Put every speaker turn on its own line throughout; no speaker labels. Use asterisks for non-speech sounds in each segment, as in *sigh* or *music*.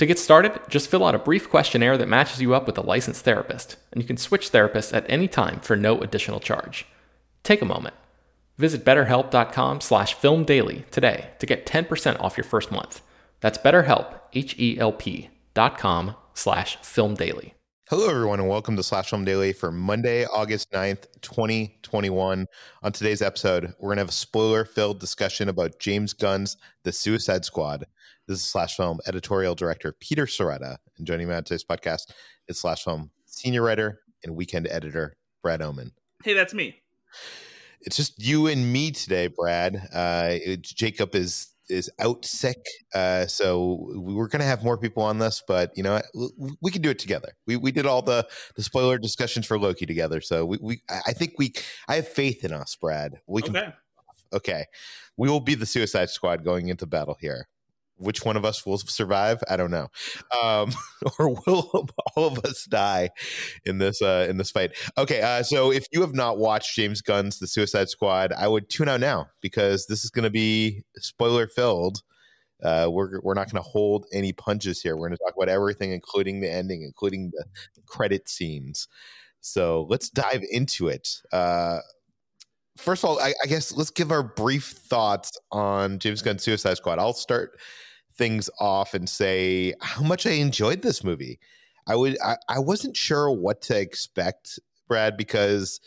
To get started, just fill out a brief questionnaire that matches you up with a licensed therapist, and you can switch therapists at any time for no additional charge. Take a moment. Visit betterhelp.com slash filmdaily today to get 10% off your first month. That's betterhelp, H-E-L-P dot com slash filmdaily.
Hello, everyone, and welcome to Slash Film Daily for Monday, August 9th, 2021. On today's episode, we're going to have a spoiler-filled discussion about James Gunn's The Suicide Squad. This is Slash Film editorial director Peter Sciretta. And joining me on today's podcast is Slash Film senior writer and weekend editor Brad Oman.
Hey, that's me.
It's just you and me today, Brad. Uh, it, Jacob is is out sick, uh, so we were going to have more people on this, but you know we, we can do it together. We we did all the the spoiler discussions for Loki together, so we, we I think we I have faith in us, Brad. We can. Okay. Okay, we will be the Suicide Squad going into battle here which one of us will survive? I don't know. Um, *laughs* or will all of us die in this uh, in this fight? Okay uh, so if you have not watched james gunn's the suicide squad i would tune out now because this is going to be spoiler filled. Uh, we're, we're not going to hold any punches here. We're going to talk about everything including the ending including the credit scenes. So let's dive into it. Uh, first of all, I, I, guess let's give our brief thoughts on James Gunn's Suicide Squad. I'll start things off and say how much I enjoyed this movie. I would I, I wasn't sure what to expect, Brad, because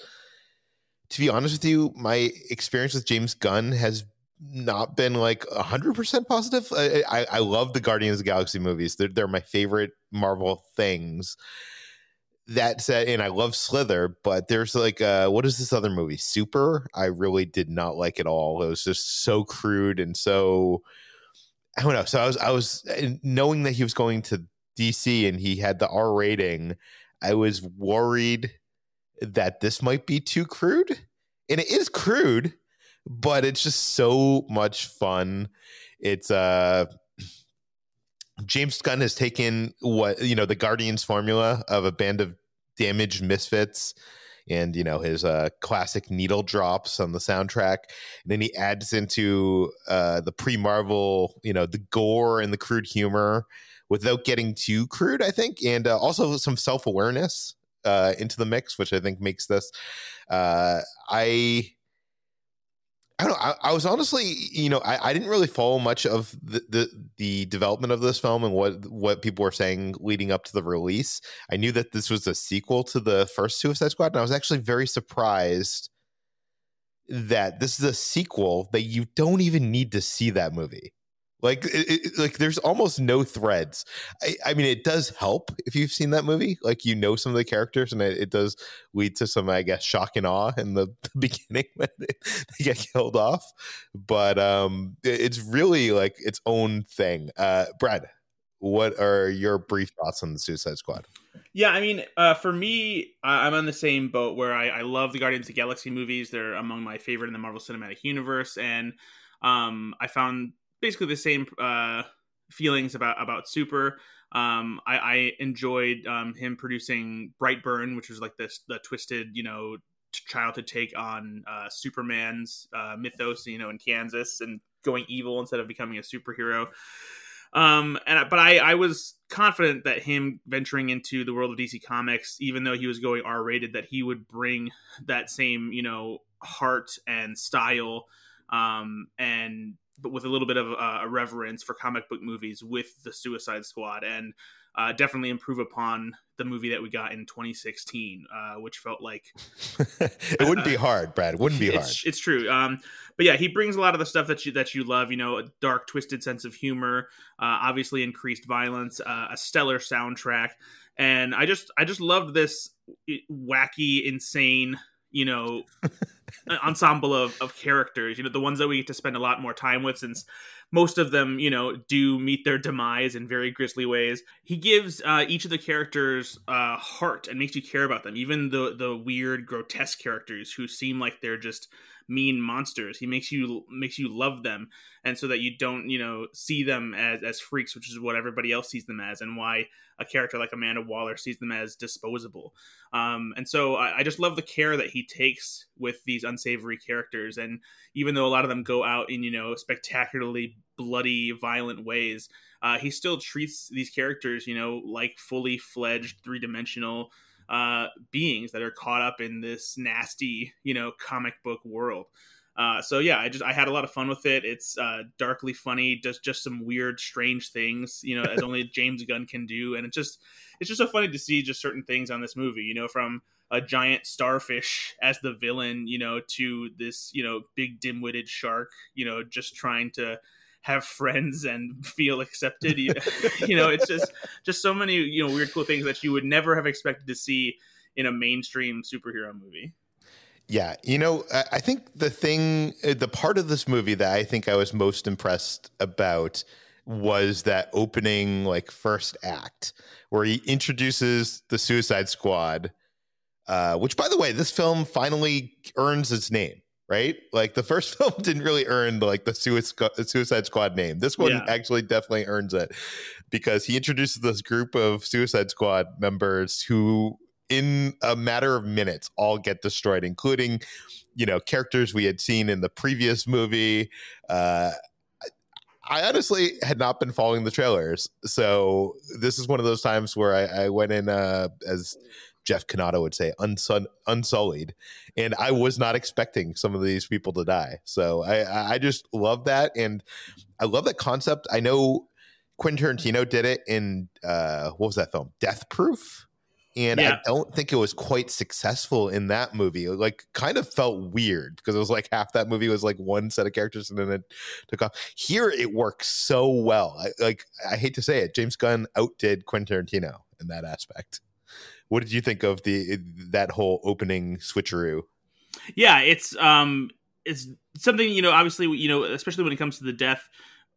to be honest with you, my experience with James Gunn has not been like hundred percent positive. I, I, I love the Guardians of the Galaxy movies. They're they're my favorite Marvel things. That said, and I love Slither, but there's like uh what is this other movie? Super. I really did not like it all. It was just so crude and so I don't know. So I was I was knowing that he was going to DC and he had the R rating. I was worried that this might be too crude, and it is crude, but it's just so much fun. It's uh James Gunn has taken what you know the Guardians formula of a band of damaged misfits and you know his uh, classic needle drops on the soundtrack. And then he adds into uh, the pre-Marvel, you know, the gore and the crude humor without getting too crude, I think, and uh, also some self-awareness uh, into the mix, which I think makes this. Uh, I I don't. I, I was honestly, you know, I, I, didn't really follow much of the, the, the development of this film and what what people were saying leading up to the release. I knew that this was a sequel to the first Suicide Squad, and I was actually very surprised that this is a sequel that you don't even need to see that movie. Like, it, it, like there's almost no threads. I, I, mean, it does help if you've seen that movie. Like, you know some of the characters, and it, it does lead to some, I guess, shock and awe in the, *laughs* the beginning *laughs* when they, get killed off. But um, it's really like its own thing. Uh, Brad, what are your brief thoughts on the Suicide Squad?
Yeah, I mean, uh, for me, I'm on the same boat where I, I love the Guardians of the Galaxy movies. They're among my favorite in the Marvel Cinematic Universe, and um, I found basically the same uh, feelings about about Super. Um, I, I, enjoyed um, him producing Brightburn, which was like this the twisted, you know, childhood take on uh, Superman's uh, mythos, you know, in Kansas and going evil instead of becoming a superhero. Um, and but I, I was confident that him venturing into the world of DC Comics, even though he was going R rated, that he would bring that same, you know, heart and style, um, and but with a little bit of uh, a reverence for comic book movies with the Suicide Squad, and uh, definitely improve upon the movie that we got in 2016, uh, which felt like *laughs*
it wouldn't be hard, Brad. It wouldn't be hard.
It's, it's true. Um, but yeah, he brings a lot of the stuff that you that you love. You know, a dark, twisted sense of humor, uh, obviously increased violence, uh, a stellar soundtrack, and I just I just loved this wacky, insane you know *laughs* ensemble of, of characters you know the ones that we get to spend a lot more time with since most of them you know do meet their demise in very grisly ways. He gives uh, each of the characters uh, heart and makes you care about them even the the weird grotesque characters who seem like they're just mean monsters. He makes you makes you love them, and so that you don't you know see them as as freaks, which is what everybody else sees them as, and why a character like Amanda Waller sees them as disposable. Um, and so I, I just love the care that he takes with these unsavory characters, and even though a lot of them go out in you know spectacularly bloody, violent ways. Uh, he still treats these characters, you know, like fully fledged three dimensional uh, beings that are caught up in this nasty, you know, comic book world. Uh, so yeah, I just I had a lot of fun with it. It's uh, darkly funny, does just some weird, strange things, you know, as only *laughs* James Gunn can do, and it's just it's just so funny to see just certain things on this movie, you know, from a giant starfish as the villain, you know, to this you know big dim-witted shark, you know, just trying to have friends and feel accepted. you, *laughs* you know, it's just just so many you know weird cool things that you would never have expected to see in a mainstream superhero movie.
Yeah, you know, I think the thing, uh, the part of this movie that I think I was most impressed about was that opening, like, first act where he introduces the Suicide Squad, uh, which, by the way, this film finally earns its name right? Like the first *laughs* film didn't really earn like the Suicide Squad name. This one yeah. actually definitely earns it because he introduces this group of Suicide Squad members who, in a matter of minutes, all get destroyed, including you know characters we had seen in the previous movie. Uh, I honestly had not been following the trailers, so this is one of those times where I, I went in uh, as Jeff Cannata would say, unsun- unsullied. And I was not expecting some of these people to die. So I, I just love that. And I love that concept. I know Quentin Tarantino did it in, uh, what was that film? Death Proof. And yeah. I don't think it was quite successful in that movie. It like kind of felt weird because it was like half that movie was like one set of characters and then it took off. Here it works so well. I, like I hate to say it, James Gunn outdid Quentin Tarantino in that aspect. What did you think of the that whole opening switcheroo?
Yeah, it's um, it's something you know. Obviously, you know, especially when it comes to the death,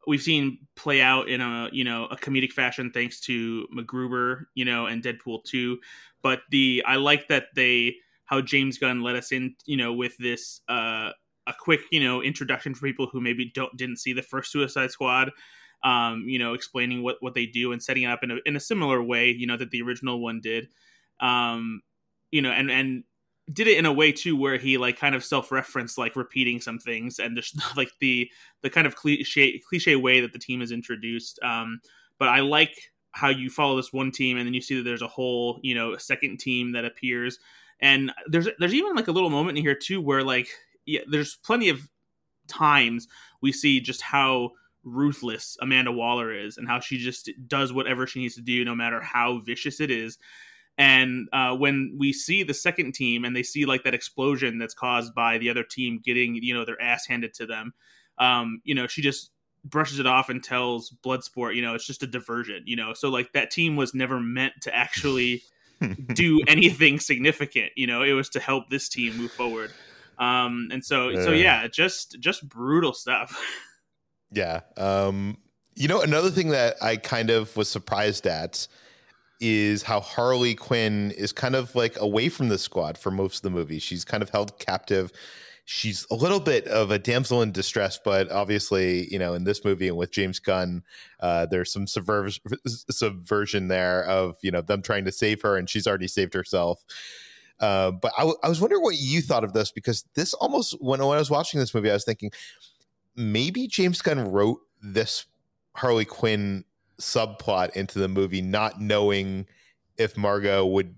we've seen play out in a you know a comedic fashion thanks to MacGruber, you know, and Deadpool two. But the I like that they how James Gunn let us in, you know, with this uh, a quick you know introduction for people who maybe don't didn't see the first Suicide Squad. Um, you know, explaining what what they do and setting it up in a in a similar way, you know, that the original one did um, you know, and and did it in a way too where he like kind of self-referenced like repeating some things and just *laughs* like the the kind of cliche cliche way that the team is introduced um but i like how you follow this one team and then you see that there's a whole you know second team that appears and there's there's even like a little moment in here too where like yeah there's plenty of times we see just how ruthless Amanda Waller is and how she just does whatever she needs to do, no matter how vicious it is. And uh, when we see the second team and they see like that explosion that's caused by the other team getting, you know, their ass handed to them, um, you know, she just brushes it off and tells Bloodsport, you know, it's just a diversion, you know. So like that team was never meant to actually *laughs* do anything significant, you know. It was to help this team move forward. Um, and so so yeah, just just brutal stuff. *laughs*
Yeah. Um, you know, another thing that I kind of was surprised at is how Harley Quinn is kind of like away from the squad for most of the movie. She's kind of held captive. She's a little bit of a damsel in distress, but obviously, you know, in this movie and with James Gunn, uh, there's some subver- subversion there of you know them trying to save her, and she's already saved herself. Uh, but I, w- I was wondering what you thought of this because this almost when, when I was watching this movie, I was thinking maybe James Gunn wrote this Harley Quinn subplot into the movie, not knowing if Margot would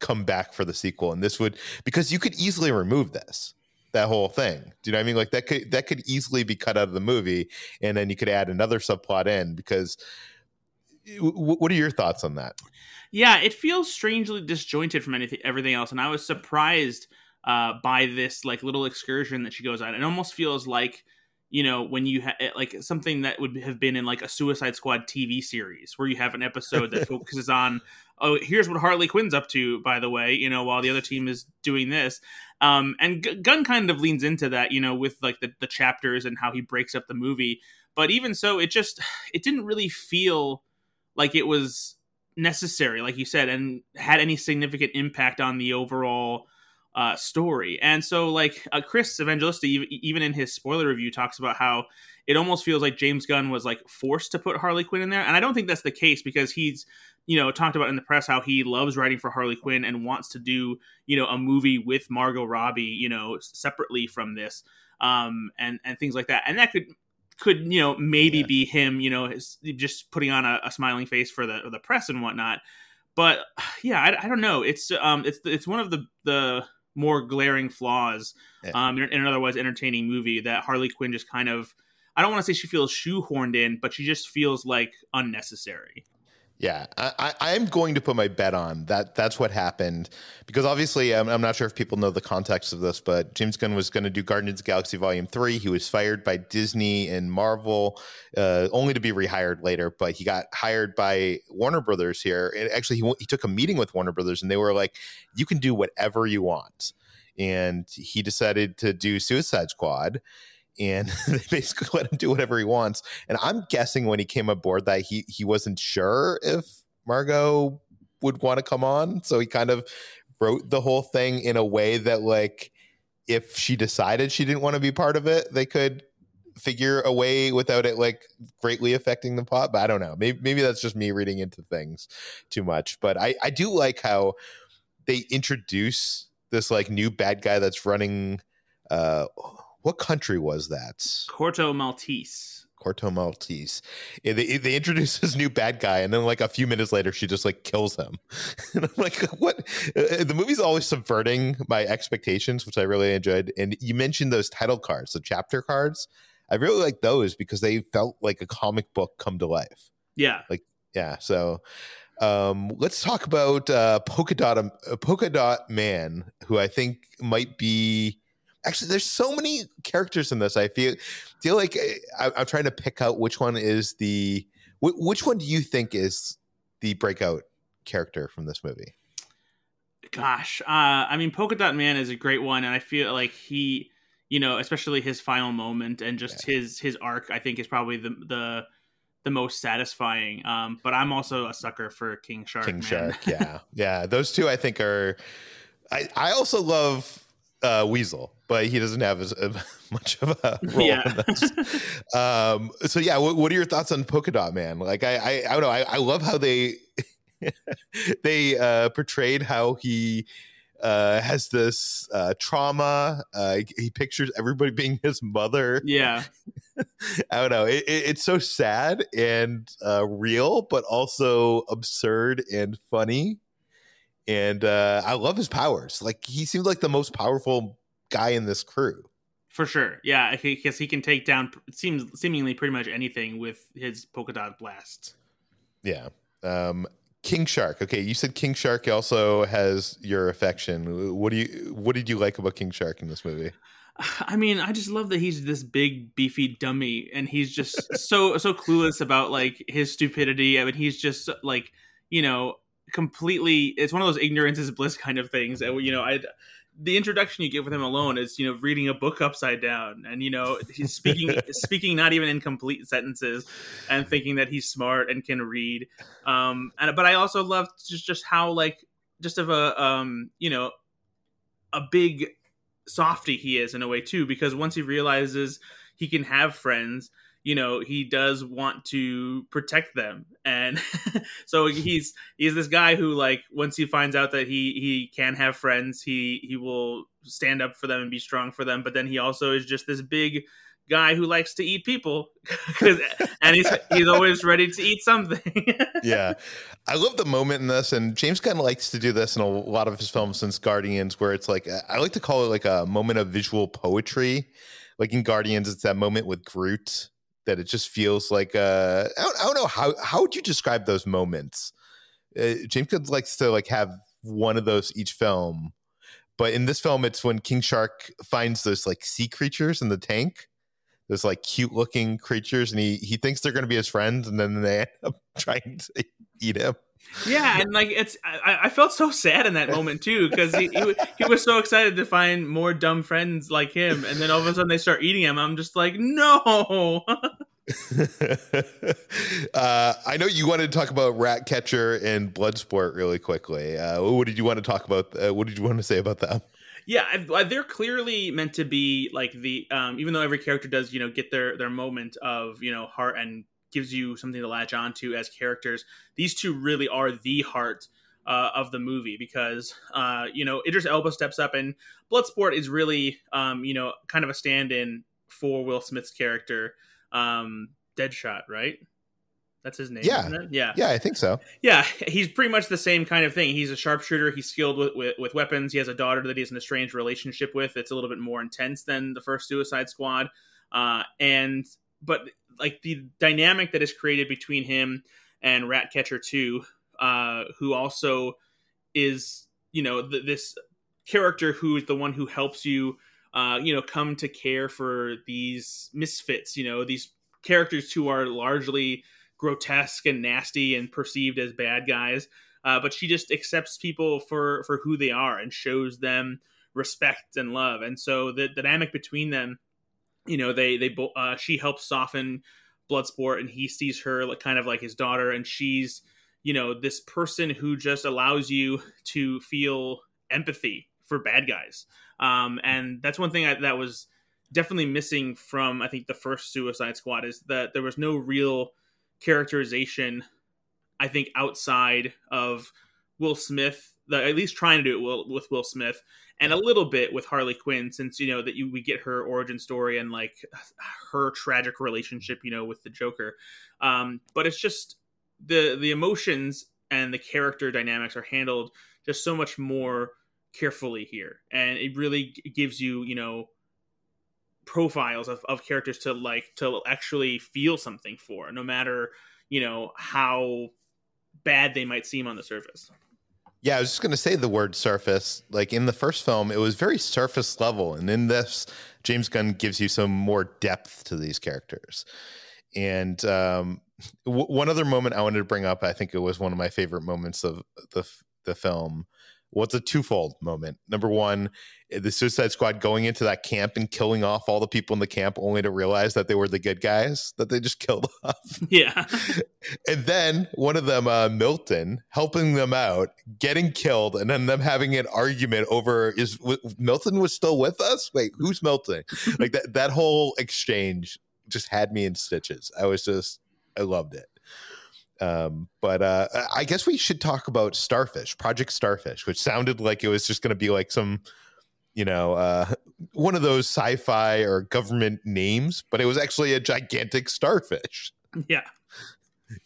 come back for the sequel. And this would because you could easily remove this that whole thing. Do you know what I mean? Like that could that could easily be cut out of the movie, and then you could add another subplot in. Because what are your thoughts on that?
Yeah, it feels strangely disjointed from anything everything else, and I was surprised uh, by this like little excursion that she goes on. It almost feels like you know when you have like something that would have been in like a Suicide Squad TV series where you have an episode that *laughs* focuses on oh here's what Harley Quinn's up to by the way you know while the other team is doing this. Um and G- Gunn kind of leans into that you know with like the, the chapters and how he breaks up the movie. But even so it just it didn't really feel like it was necessary like you said and had any significant impact on the overall uh, story. And so, like uh, Chris Evangelista, even in his spoiler review, talks about how it almost feels like James Gunn was like forced to put Harley Quinn in there. And I don't think that's the case because he's, you know, talked about in the press how he loves writing for Harley Quinn and wants to do, you know, a movie with Margot Robbie, you know, separately from this, um, and and things like that. And that could could you know maybe yeah. be him, you know, just putting on a, a smiling face for the the press and whatnot. But *sighs* yeah, I, I don't know. It's um, it's it's one of the the more glaring flaws um, in an otherwise entertaining movie that Harley Quinn just kind of I don't want to say she feels shoehorned in, but she just feels like unnecessary.
Yeah, I, I'm going to put my bet on that. That's what happened because obviously, I'm, I'm, not sure if people know the context of this, but James Gunn was going to do Guardians of the Galaxy Volume Three. He was fired by Disney and Marvel, uh, only to be rehired later. But he got hired by Warner Brothers here, and actually, he he took a meeting with Warner Brothers, and they were like, "You can do whatever you want." And he decided to do Suicide Squad and *laughs* they basically let him do whatever he wants. And I'm guessing when he came aboard that he he wasn't sure if Margot would want to come on, so he kind of wrote the whole thing in a way that like if she decided she didn't want to be part of it, they could figure a way without it like greatly affecting the plot. But I don't know. Maybe maybe that's just me reading into things too much. But I I do like how they introduce this like new bad guy that's running uh what country was that?
Corto Maltese.
Corto Maltese. They, they introduce *laughs* this new bad guy, and then like a few minutes later, she just like kills him. *laughs* and I'm like, *laughs* what? Uh, the movie's always subverting my expectations, which I really enjoyed. And you mentioned those title cards, the chapter cards. I really like those because they felt like a comic book come to life.
Yeah.
Like, yeah. So um, let's talk about uh, Polka Dot uh, Polka Dot Man, who I think might be actually there's so many characters in this i feel feel like eh, I, am trying to pick out which one is the which one do you think is the breakout character from this movie
gosh uh i mean polka dot man is a great one and i feel like he you know especially his final moment and just yeah. his his arc i think is probably the the the most satisfying um but i'm also a sucker for king shark
king
man.
shark *laughs* yeah yeah those two i think are i i also love uh, Weasel, but he doesn't have as, uh, *laughs* much of a role yeah. in this. um, so yeah, what, what, are your thoughts on Polka Dot Man? Like, I, I, I don't know. I, I love how they *laughs* they uh, portrayed how he uh, has this uh, trauma. Uh, he pictures everybody *laughs* being his mother.
Yeah,
I don't know. It, it, it's so sad and uh, real, but also absurd and funny and uh, I love his powers. Like he seems like the most powerful guy in this crew.
For sure, yeah, because he can take down seems seemingly pretty much anything with his polka dot blast.
Yeah. Um, King Shark. Okay, you said King Shark also has your affection. What do you what did you like about King Shark in this movie? *sighs*
I mean, I just love that he's this big beefy dummy and he's just *laughs* so so clueless about like his stupidity. I mean, he's just like, you know, completely it's one of those ignorance is bliss kind of things. And you know, I the introduction you get with him alone is you know reading a book upside down and you know he's speaking *laughs* speaking not even in complete sentences and thinking that he's smart and can read. Um and but i also love just just how like just of a um you know a big softy he is in a way too because once he realizes he can have friends you know he does want to protect them. And *laughs* so he's he's this guy who like once he finds out that he he can have friends he he will stand up for them and be strong for them. But then he also is just this big guy who likes to eat people *laughs* and he's he's always ready to eat something. *laughs*
Yeah. I love the moment in this and james kind of likes to do this in a lot of his films since guardians where it's like i like to call it like a moment of visual poetry. Like in guardians it's that moment with groot that it just feels like uh, I, don't, I don't know how how would you describe those moments. Uh, James Gunn likes to like have one of those each film, but in this film, it's when King Shark finds those like sea creatures in the tank, those like cute looking creatures, and he he thinks they're going to be his friends, and then they *laughs* end up trying to eat him.
Yeah, and like it's, I, I felt so sad in that moment too because he, he, he was so excited to find more dumb friends like him, and then all of a sudden they start eating him. I'm just like, no. *laughs* *laughs*
uh, I know you wanted to talk about Ratcatcher and Bloodsport really quickly. Uh, what did you want to talk about? Uh, what did you want to say about them?
Yeah, they're clearly meant to be like the um, even though every character does you know get their their moment of you know heart and gives you something to latch onto as characters. These two really are the heart uh, of the movie because uh, you know Idris Elba steps up and Bloodsport is really um, you know kind of a stand-in for Will Smith's character, um, Deadshot, right? That's his name.
Yeah,
yeah,
yeah. I think so.
Yeah, he's pretty much the same kind of thing. He's a sharpshooter. He's skilled with, with, with weapons. He has a daughter that he has an estranged relationship with. It's a little bit more intense than the first Suicide Squad. Uh, and but like the dynamic that is created between him and Ratcatcher 2, uh, who also is, you know, th- this character who is the one who helps you, uh, you know, come to care for these misfits, you know, these characters who are largely grotesque and nasty and perceived as bad guys. Uh, but she just accepts people for for who they are and shows them respect and love. And so the, the dynamic between them you know they they uh, she helps soften Bloodsport, and he sees her like kind of like his daughter, and she's you know this person who just allows you to feel empathy for bad guys, um, and that's one thing I, that was definitely missing from I think the first Suicide Squad is that there was no real characterization. I think outside of Will Smith, the, at least trying to do it will, with Will Smith, and a little bit with Harley Quinn, since you know that you we get her origin story and like her tragic relationship, you know, with the Joker. Um, but it's just the the emotions and the character dynamics are handled just so much more carefully here, and it really gives you, you know, profiles of, of characters to like to actually feel something for, no matter you know how bad they might seem on the surface.
Yeah, I was just going to say the word surface. Like in the first film, it was very surface level. And in this, James Gunn gives you some more depth to these characters. And um, w- one other moment I wanted to bring up, I think it was one of my favorite moments of the, the film, what's a twofold moment. Number one, the Suicide Squad going into that camp and killing off all the people in the camp, only to realize that they were the good guys that they just *laughs* killed off.
Yeah. *laughs*
and then one of them, uh, Milton, helping them out, getting killed, and then them having an argument over is w- Milton was still with us? Wait, who's Milton? like that that whole exchange just had me in stitches. I was just I loved it. Um, but uh, I guess we should talk about Starfish, Project Starfish, which sounded like it was just going to be like some, you know, uh, *laughs* one of those sci-fi or government names, but it was actually a gigantic starfish.
Yeah,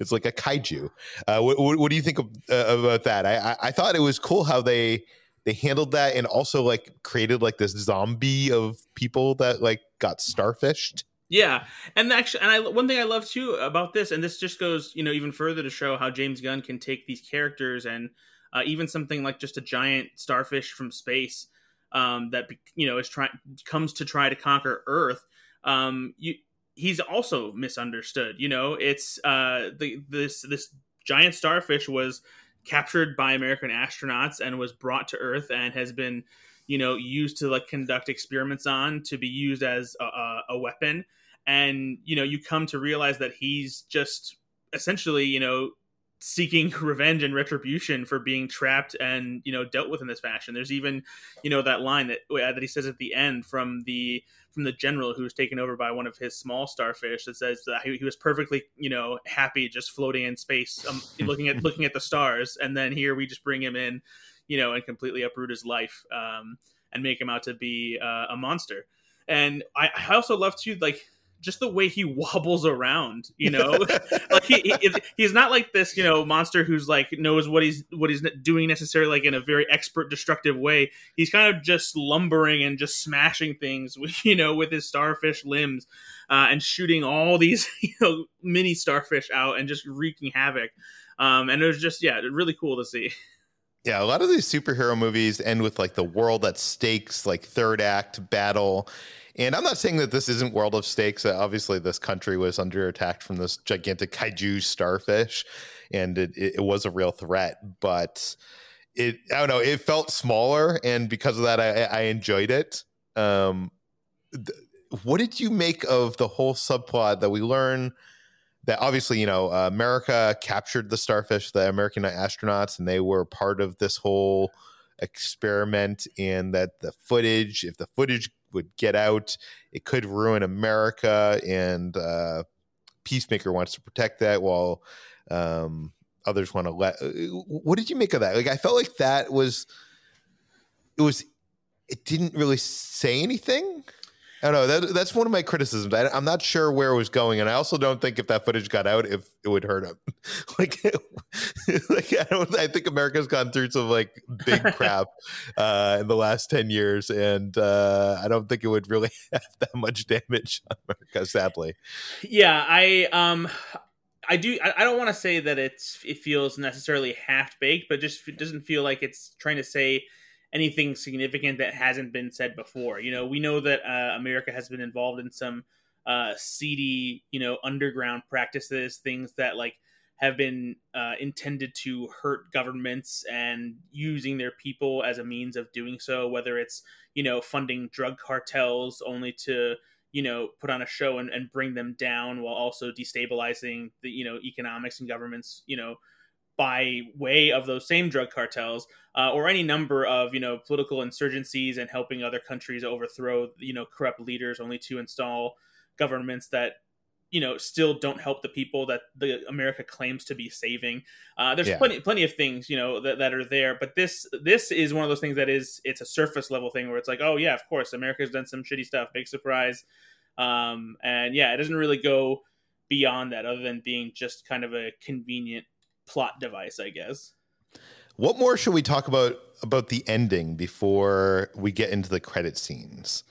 it's like a kaiju. Uh, what, what, do you think of, uh, about that? I, I, I thought it was cool how they they handled that and also like created like this zombie of people that like got starfished.
Yeah, and actually, and I one thing I love too about this, and this just goes you know even further to show how James Gunn can take these characters and uh, even something like just a giant starfish from space um, that you know is trying comes to try to conquer Earth. Um, you, he's also misunderstood. You know, it's uh, the this this giant starfish was captured by American astronauts and was brought to Earth and has been you know used to like conduct experiments on to be used as a, a weapon. And you know you come to realize that he's just essentially you know seeking *laughs* revenge and retribution for being trapped and you know dealt with in this fashion. There's even you know that line that that he says at the end from the from the general who was taken over by one of his small starfish that says that he, he was perfectly you know happy just floating in space um, looking at looking at the stars. And then here we just bring him in you know and completely uproot his life um, and make him out to be uh, a monster and I, I also love to like just the way he *laughs* wobbles around, you know, *laughs* *laughs* like he, he, he's not like this, you know, monster who's like knows what he's what he's doing necessarily like in a very expert destructive way. He's kind of just lumbering and just smashing things, with, you know, with his starfish limbs uh, and shooting all these you know mini starfish out and just wreaking havoc. Um, and it was just yeah, really cool to see.
Yeah, a lot of these superhero movies end with like the world at stakes, like third act battle and I'm not saying that this isn't World of Stakes. Uh, obviously, this country was under attack from this gigantic kaiju starfish, and it, it, was a real threat. But it, I don't know, it felt smaller, and because of that, I, I enjoyed it. Um, th- what did you make of the whole subplot that we learn? That obviously, you know, uh, America captured the starfish, the American astronauts, and they were part of this whole experiment. And that the footage, if the footage would get out. It could ruin America, and uh, Peacemaker wants to protect that while um, others want to let. Uh, what did you make of that? Like, I felt like that was it was it didn't really say anything. I don't know. That, that's one of my criticisms. I, am not sure where it was going, and I also don't think if that footage got out, if it would hurt him. *laughs* like, *laughs* like I don't. I think America's gone through some like big *laughs* crap uh, in the last ten years, and uh, I don't think it would really have that much damage on America. Sadly.
Yeah, I um, I do. I, I don't want to say that it's it feels necessarily half baked, but just it doesn't feel like it's trying to say anything significant that hasn't been said before. You know, we know that uh, America has been involved in some uh, seedy, you know, underground practices, things that like have been uh, intended to hurt governments and using their people as a means of doing so. Whether it's you know funding drug cartels only to you know put on a show and, and bring them down while also destabilizing the you know economics and governments you know by way of those same drug cartels uh, or any number of you know political insurgencies and helping other countries overthrow you know corrupt leaders only to install governments that you know still don't help the people that the America claims to be saving. Uh, there's yeah. plenty plenty of things you know that, that are there, but this this is one of those things that is it's a surface level thing where it's like oh yeah of course America's done some shitty stuff, big surprise, um, and yeah it doesn't really go beyond that other than being just kind of a convenient plot device, I guess.
What more should we talk about about the ending before we get into the credit scenes?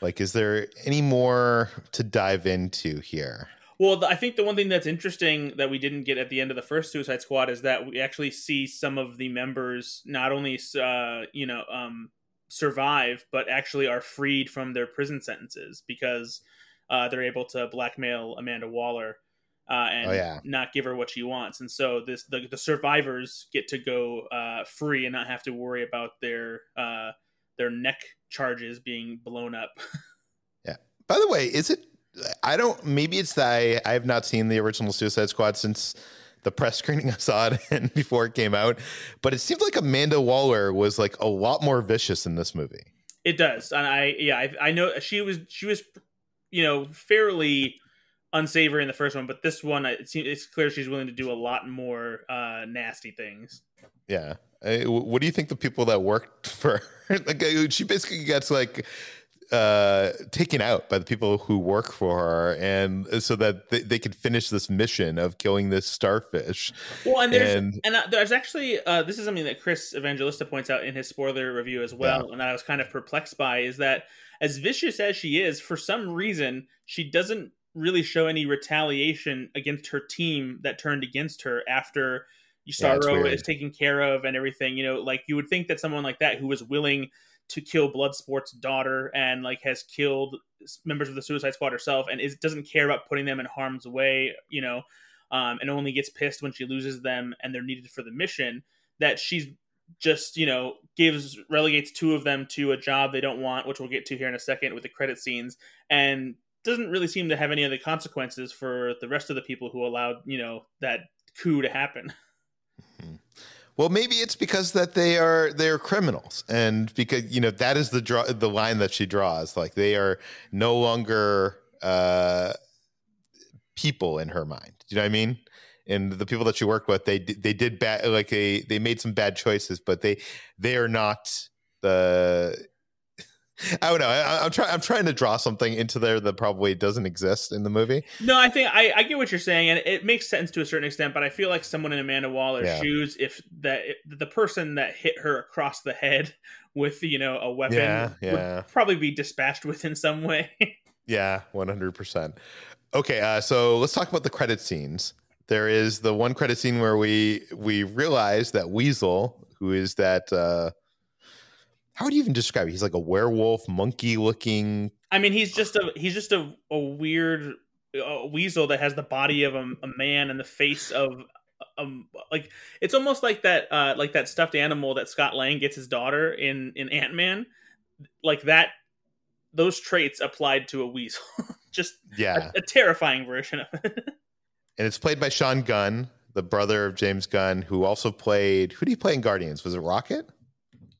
Like, is there any more to dive into here?
Well, I think the one thing that's interesting that we didn't get at the end of the first Suicide Squad is that we actually see some of the members not only, uh, you know, um, survive, but actually are freed from their prison sentences because uh, they're able to blackmail Amanda Waller uh, and oh, yeah. not give her what she wants. And so this the, the survivors get to go uh, free and not have to worry about their uh, their neck charges being blown up. *laughs*
yeah. By the way, is it? I don't. Maybe it's that I I have not seen the original Suicide Squad since the press screening *laughs* I saw it and before it came out, but it seems like Amanda Waller was like a lot more vicious in this movie.
It does, and I yeah I, I know she was she was you know fairly unsavory in the first one, but this one it seems it's clear she's willing to do a lot more uh, nasty things.
Yeah. what do you think the people that worked *laughs* for like uh, she basically gets like uh, taken out by the people who work for her, and so that they, they could finish this mission of killing this starfish.
Well, and there's and, and uh, there's actually uh, this is something that Chris Evangelista points out in his spoiler review as well, yeah. and that I was kind of perplexed by is that as vicious as she is, for some reason she doesn't really show any retaliation against her team that turned against her after Starro yeah, is taken care of and everything. You know, like you would think that someone like that who was willing to kill Bloodsport's daughter and like has killed members of the Suicide Squad herself and is doesn't care about putting them in harm's way, you know, um, and only gets pissed when she loses them and they're needed for the mission. That she's just you know gives relegates two of them to a job they don't want, which we'll get to here in a second with the credit scenes, and doesn't really seem to have any other consequences for the rest of the people who allowed you know that coup to happen.
Mm-hmm. Well, maybe it's because that they are they're criminals, and because you know that is the draw the line that she draws. Like they are no longer uh, people in her mind. Do you know what I mean? And the people that she worked with, they they did bad, like they they made some bad choices, but they they are not the *laughs* I don't know. I, am trying. I'm trying to draw something into there that probably doesn't exist in the movie.
No, I think I, I get what you're saying, and it makes sense to a certain extent. But I feel like someone in Amanda Waller's yeah. shoes, if that if the person that hit her across the head *laughs* with you know a weapon, yeah, yeah. would probably be dispatched with in some way. *laughs*
yeah, 100. percent Okay, uh, so let's talk about the credit scenes. There is the one credit scene where we we realize that Weasel, who is that. Uh, how would you even describe it? He's like a werewolf, monkey looking.
I mean, he's just a he's just a, a weird a weasel that has the body of a, a man and the face of um like it's almost like that uh like that stuffed animal that Scott Lang gets his daughter in in Ant Man, like that. Those traits applied to a weasel, *laughs* just
yeah,
a, a terrifying version of it. *laughs*
and it's played by Sean Gunn, the brother of James Gunn, who also played. Who did he play in Guardians? Was it Rocket?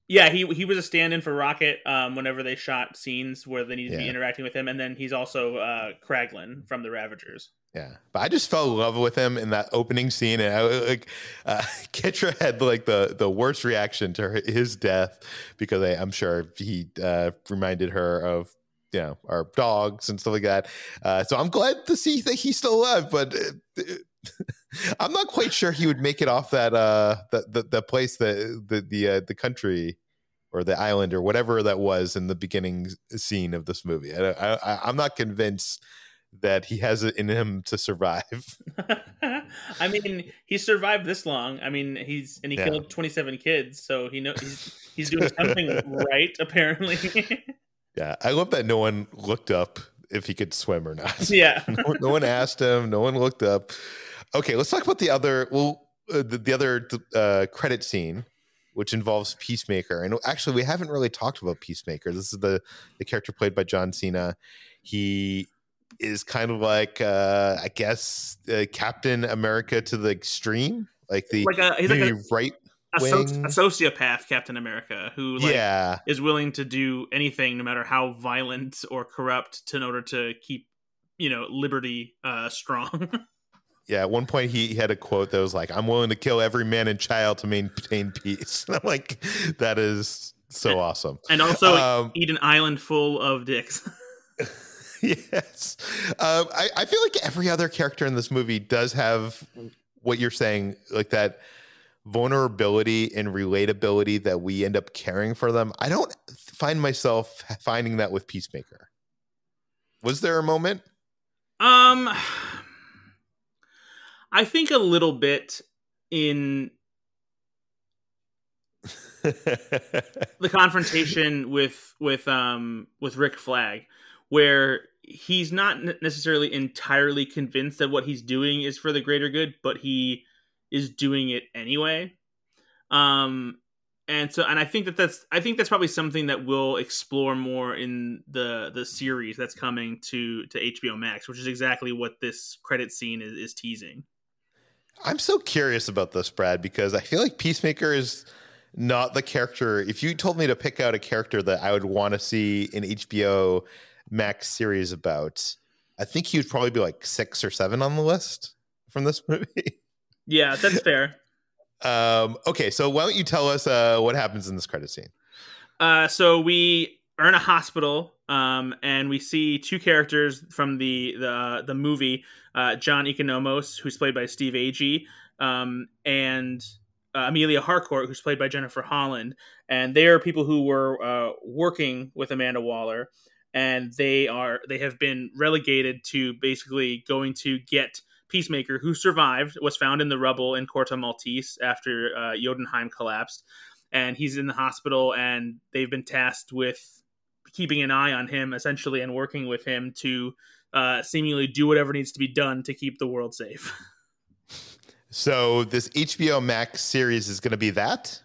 Yeah, he he was a stand-in for Rocket um, whenever they shot scenes where they needed yeah. to be interacting with him, and then he's also uh, Kraglin from the Ravagers.
Yeah, but I just fell in love with him in that opening scene, and I, like uh, *laughs* Ketra had like the the worst reaction to his death because I, am sure he uh, reminded her of you know our dogs and stuff like that. Uh, so I'm glad to see that he's still alive, but. Uh, *laughs* I'm not quite sure he would make it off that uh that the, the place that the the uh, the country or the island or whatever that was in the beginning scene of this movie. I, I I'm not convinced that he has it in him to survive. *laughs*
I mean, he survived this long. I mean, he's and he yeah. killed 27 kids, so he know he's he's doing something *laughs* right apparently.
yeah, I love that no one looked up if he could swim or not.
Yeah,
no, no one asked him. No one looked up. Okay, let's talk about the other. Well, uh, the, the, other uh, credit scene, which involves Peacemaker, and actually we haven't really talked about Peacemaker. This is the the character played by John Cena. He is kind of like, uh, I guess, uh, Captain America to the extreme, like the like a, he's like a, right.
A, so, a, sociopath Captain America who like,
yeah.
is willing to do anything no matter how violent or corrupt to, in order to keep you know liberty uh, *laughs* strong
yeah, at one point he had a quote that was like, "I'm willing to kill every man and child to maintain peace." *laughs* And I'm like, that is so awesome.
And also um, eat an island full of dicks. *laughs*
yes, um, I, I feel like every other character in this movie does have what you're saying, like that vulnerability and relatability that we end up caring for them. I don't find myself finding that with Peacemaker. Was there a moment?
Um I think a little bit in *laughs* the confrontation with with um with Rick Flag, where he's not necessarily entirely convinced that what he's doing is for the greater good, but he is doing it anyway. Um, and so, and I think that that's I think that's probably something that we'll explore more in the the series that's coming to to HBO Max, which is exactly what this credit scene is, is teasing.
I'm so curious about this, Brad, because I feel like Peacemaker is not the character. If you told me to pick out a character that I would want to see an HBO Max series about, I think he would probably be like six or seven on the list from this movie.
Yeah, that's fair. *laughs*
um, okay, so why don't you tell us uh, what happens in this credit scene?
Uh, so we are in a hospital, um, and we see two characters from the the the movie. Uh, John Economos, who's played by Steve Agee, um, and uh, Emilia Harcourt, who's played by Jennifer Holland, and they are people who were uh, working with Amanda Waller, and they are they have been relegated to basically going to get Peacemaker, who survived, was found in the rubble in Corto Maltese after uh, Jotunheim collapsed, and he's in the hospital, and they've been tasked with keeping an eye on him, essentially, and working with him to uh, seemingly do whatever needs to be done to keep the world safe. *laughs*
So this HBO Max series is going to be that.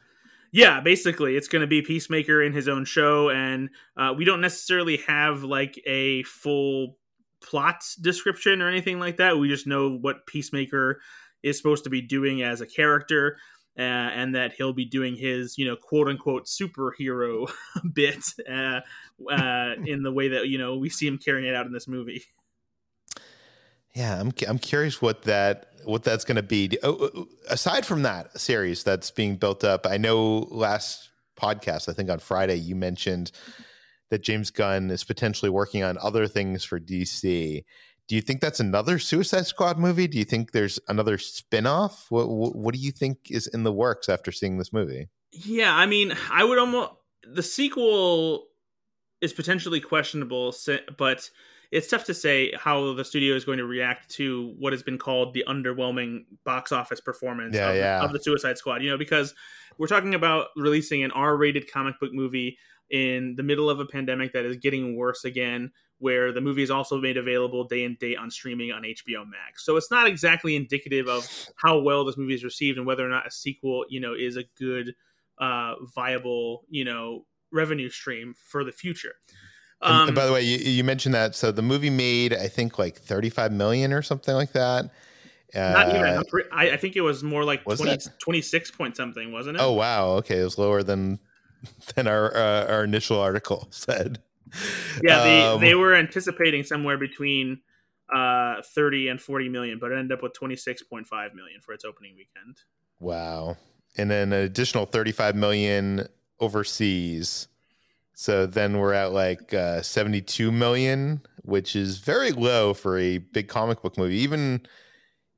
Yeah, basically, it's going to be Peacemaker in his own show, and uh, we don't necessarily have like a full plot description or anything like that. We just know what Peacemaker is supposed to be doing as a character, uh, and that he'll be doing his, you know, quote unquote superhero *laughs* bit uh, uh, in the way that you know we see him carrying it out in this movie.
Yeah, I'm I'm curious what that what that's going to be. Oh, oh, aside from that series that's being built up, I know last podcast, I think on Friday, you mentioned that James Gunn is potentially working on other things for DC. Do you think that's another Suicide Squad movie? Do you think there's another spin-off? What, what, what do you think is in the works after seeing this movie?
Yeah, I mean, I would almost the sequel is potentially questionable, but it's tough to say how the studio is going to react to what has been called the underwhelming box office performance
yeah,
of,
yeah.
of, the Suicide Squad. You know, because we're talking about releasing an R-rated comic book movie in the middle of a pandemic that is getting worse again, where the movie is also made available day and date on streaming on HBO Max. So it's not exactly indicative of how well this movie is received and whether or not a sequel, you know, is a good, uh, viable, you know, revenue stream for the future.
Um, and by the way, you, you, mentioned that. So the movie made, I think, like 35 million or something like that.
Uh, not even. Uh, I, I, think it was more like was 20, 26 point something, wasn't it?
Oh wow. Okay, it was lower than *laughs* than our uh, our initial article *laughs* said. *laughs*
Yeah, they um, they were anticipating somewhere between uh 30 and 40 million, but it ended up with 26.5 million for its opening weekend.
Wow. And then an additional 35 million overseas. So then we're at like uh, 72 million, which is very low for a big comic book movie. Even,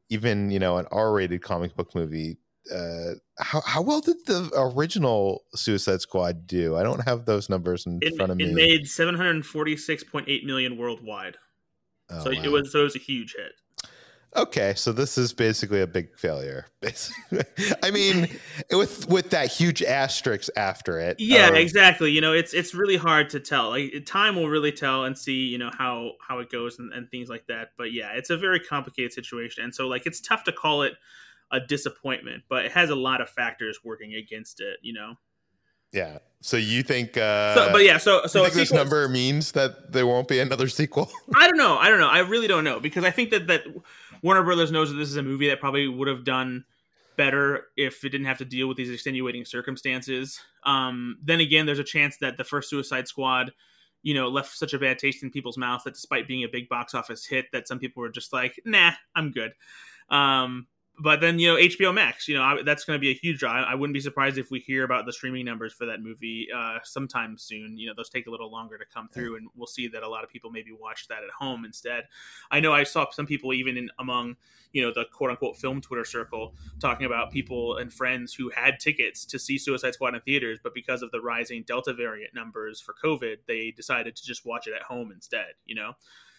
even you know, an R-rated comic book movie. Uh, how how well did the original Suicide Squad do? I don't have those numbers in
it,
front of me.
It made 746.8 million worldwide. Oh, so wow. it was so it was a huge hit.
Okay, so this is basically a big failure. *laughs* Basically, I mean, *laughs* with with that huge asterisk after it.
Yeah, um, exactly. You know, it's it's really hard to tell. Like time will really tell and see, you know, how how it goes and, and things like that. But yeah, it's a very complicated situation, and so like it's tough to call it a disappointment, but it has a lot of factors working against it. You know.
Yeah. So you think? Uh,
so, but yeah. So so
this number means that there won't be another sequel. *laughs*
I don't know. I don't know. I really don't know because I think that that Warner Brothers knows that this is a movie that probably would have done better if it didn't have to deal with these extenuating circumstances. Um, then again, there's a chance that the first Suicide Squad, you know, left such a bad taste in people's mouth that despite being a big box office hit, that some people were just like, "Nah, I'm good." Um, but then you know HBO Max, you know I, that's going to be a huge draw. I, wouldn't be surprised if we hear about the streaming numbers for that movie uh, sometime soon. You know those take a little longer to come through, and we'll see that a lot of people maybe watch that at home instead. I know I saw some people even in among you know the quote unquote film Twitter circle talking about people and friends who had tickets to see Suicide Squad in theaters, but because of the rising Delta variant numbers for COVID, they decided to just watch it at home instead. You know.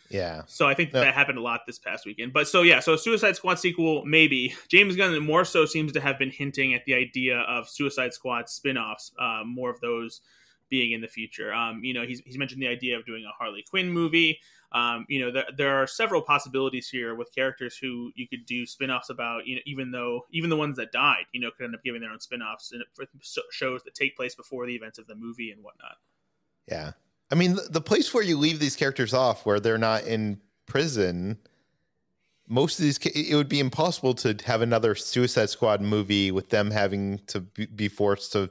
Yeah.
So I think that, that happened a lot this past weekend. But so yeah, so Suicide Squad sequel maybe. James Gunn more so seems to have been hinting at the idea of Suicide Squad spin-offs, uh, more of those being in the future. Um, you know, he's he's mentioned the idea of doing a Harley Quinn movie. Um, you know, there, there are several possibilities here with characters who you could do spin-offs about, you know, even though even the ones that died, you know, could end up giving their own spin-offs and shows that take place before the events of the movie and whatnot.
Yeah. I mean, the, place where you leave these characters off, where they're not in prison, most of these, it would be impossible to have another Suicide Squad movie with them having to be forced to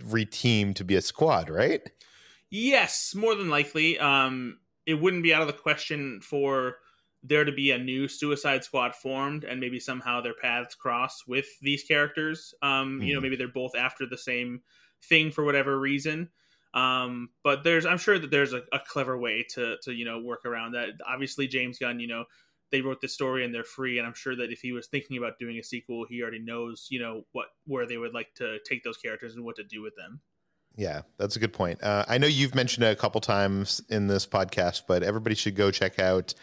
reteam to be a squad, right?
Yes, more than likely. Um, it wouldn't be out of the question for there to be a new Suicide Squad formed, and maybe somehow their paths cross with these characters. Um, mm. You know, hmm. maybe they're both after the same thing for whatever reason. Um, but there's, I'm sure that there's a, a clever way to to you know work around that. Obviously, James Gunn, you know, they wrote this story and they're free, and I'm sure that if he was thinking about doing a sequel, he already knows, you know, what where they would like to take those characters and what to do with them.
Yeah, that's a good point. Uh, I know you've mentioned it a couple times in this podcast, but everybody should go check out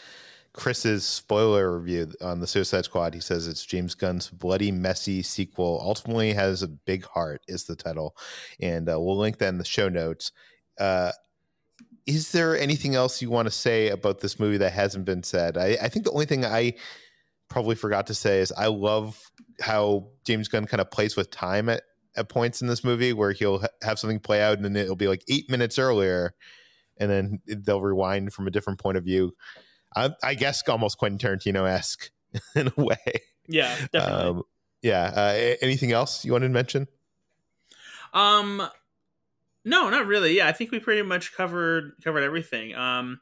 Chris's spoiler review on the Suicide Squad. He says it's James Gunn's bloody, messy sequel. Ultimately, has a big heart is the title, and uh, we'll link that in the show notes. Uh, is there anything else you want to say about this movie that hasn't been said? I, I think the only thing I probably forgot to say is I love how James Gunn kind of plays with time at, at points in this movie where he'll ha- have something play out and then it'll be like eight minutes earlier and then they'll rewind from a different point of view. I, I guess almost Quentin Tarantino esque *laughs* in a way.
Yeah, definitely.
Um, yeah. Uh, anything else you wanted to mention?
Um, no, not really. Yeah, I think we pretty much covered covered everything. Um,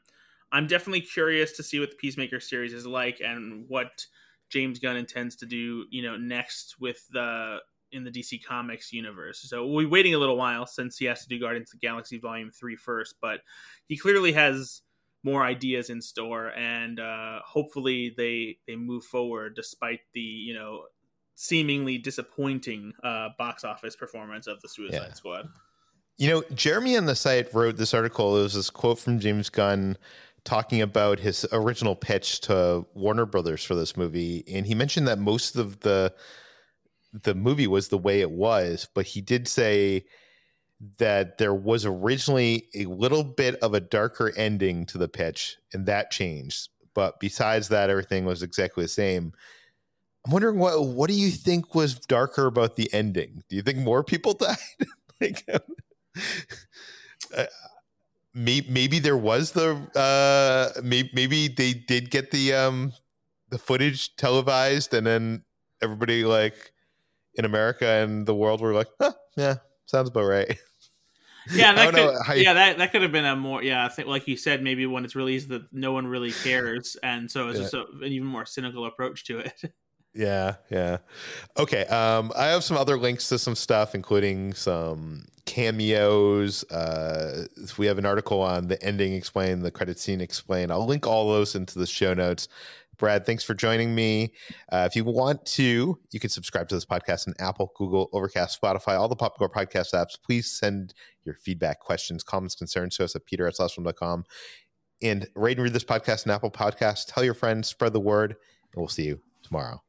I'm definitely curious to see what the Peacemaker series is like and what James Gunn intends to do. You know, next with the in the DC Comics universe. So we'll be waiting a little while since he has to do Guardians of the Galaxy Volume 3 first, but he clearly has more ideas in store and uh, hopefully they they move forward despite the, you know, seemingly disappointing uh, box office performance of the Suicide
Yeah.
Squad.
You know, Jeremy on the site wrote this article. It was this quote from James Gunn talking about his original pitch to Warner Brothers for this movie, and he mentioned that most of the the movie was the way it was, but he did say that there was originally a little bit of a darker ending to the pitch, and that changed. But besides that, everything was exactly the same. I'm wondering what what do you think was darker about the ending? Do you think more people *laughs* died? *laughs* like, *laughs* uh, maybe, maybe there was the uh, maybe, maybe they did get the um the footage televised, and then everybody like in America and the world were like, huh, yeah, sounds about right.
Yeah, that
don't know
could, yeah, that, that could have been a more yeah. I think like you said, maybe when it's released that no one really cares, and so it's
Yeah.
just a, an even more cynical approach to it. *laughs*
Yeah, yeah. Okay. Um, I have some other links to some stuff, including some cameos. Uh, we have an article on the ending explained, the credit scene explained. I'll link all those into the show notes. Brad, thanks for joining me. Uh, if you want to, you can subscribe to this podcast on Apple, Google, Overcast, Spotify, all the popular podcast apps. Please send your feedback, questions, comments, concerns to us at peter at slashfilm.com. And rate and read this podcast on Apple Podcasts. Tell your friends, spread the word, and we'll see you tomorrow.